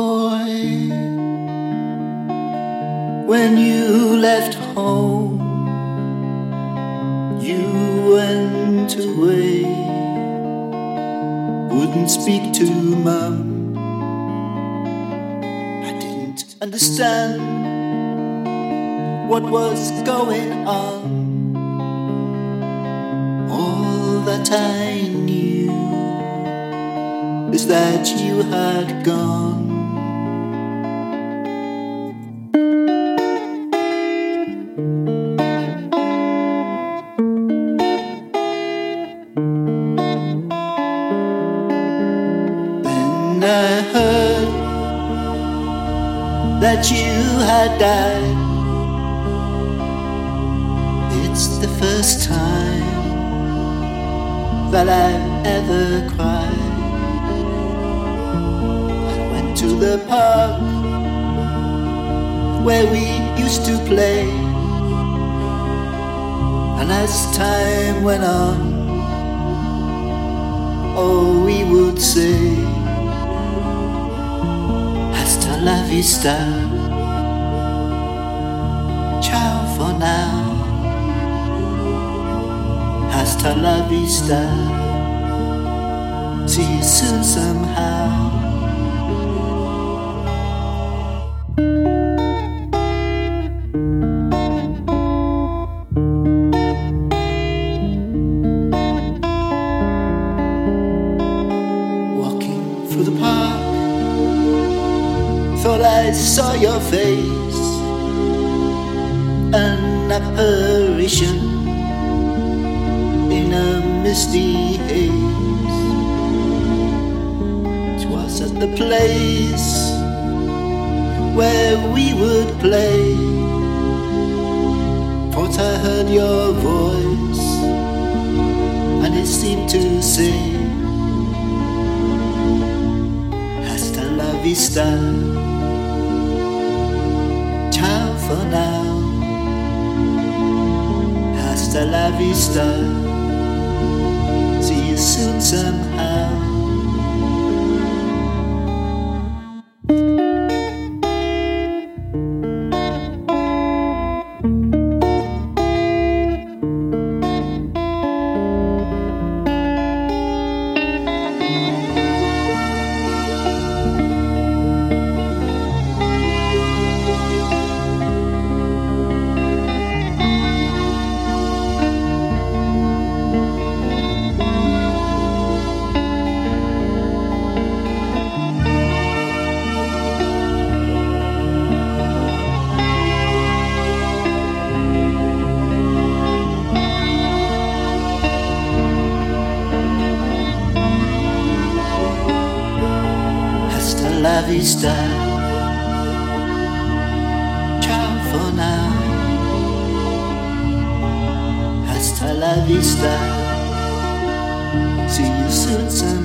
boy. When you left home, you went away. Wouldn't speak to mum. I didn't understand what was going on. All that I knew is that you had gone. I heard that you had died. It's the first time that I've ever cried. I went to the park where we used to play. And as time went on, oh, we would vista, ciao for now. Hasta la vista. See you soon somehow. Thought I saw your face, an apparition in a misty haze. It was at the place where we would play. Thought I heard your voice, and it seemed to say, vista, for now. Hasta la vista. See you soon somehow. La vista. Ciao for now. Hasta la vista. See you soon somehow.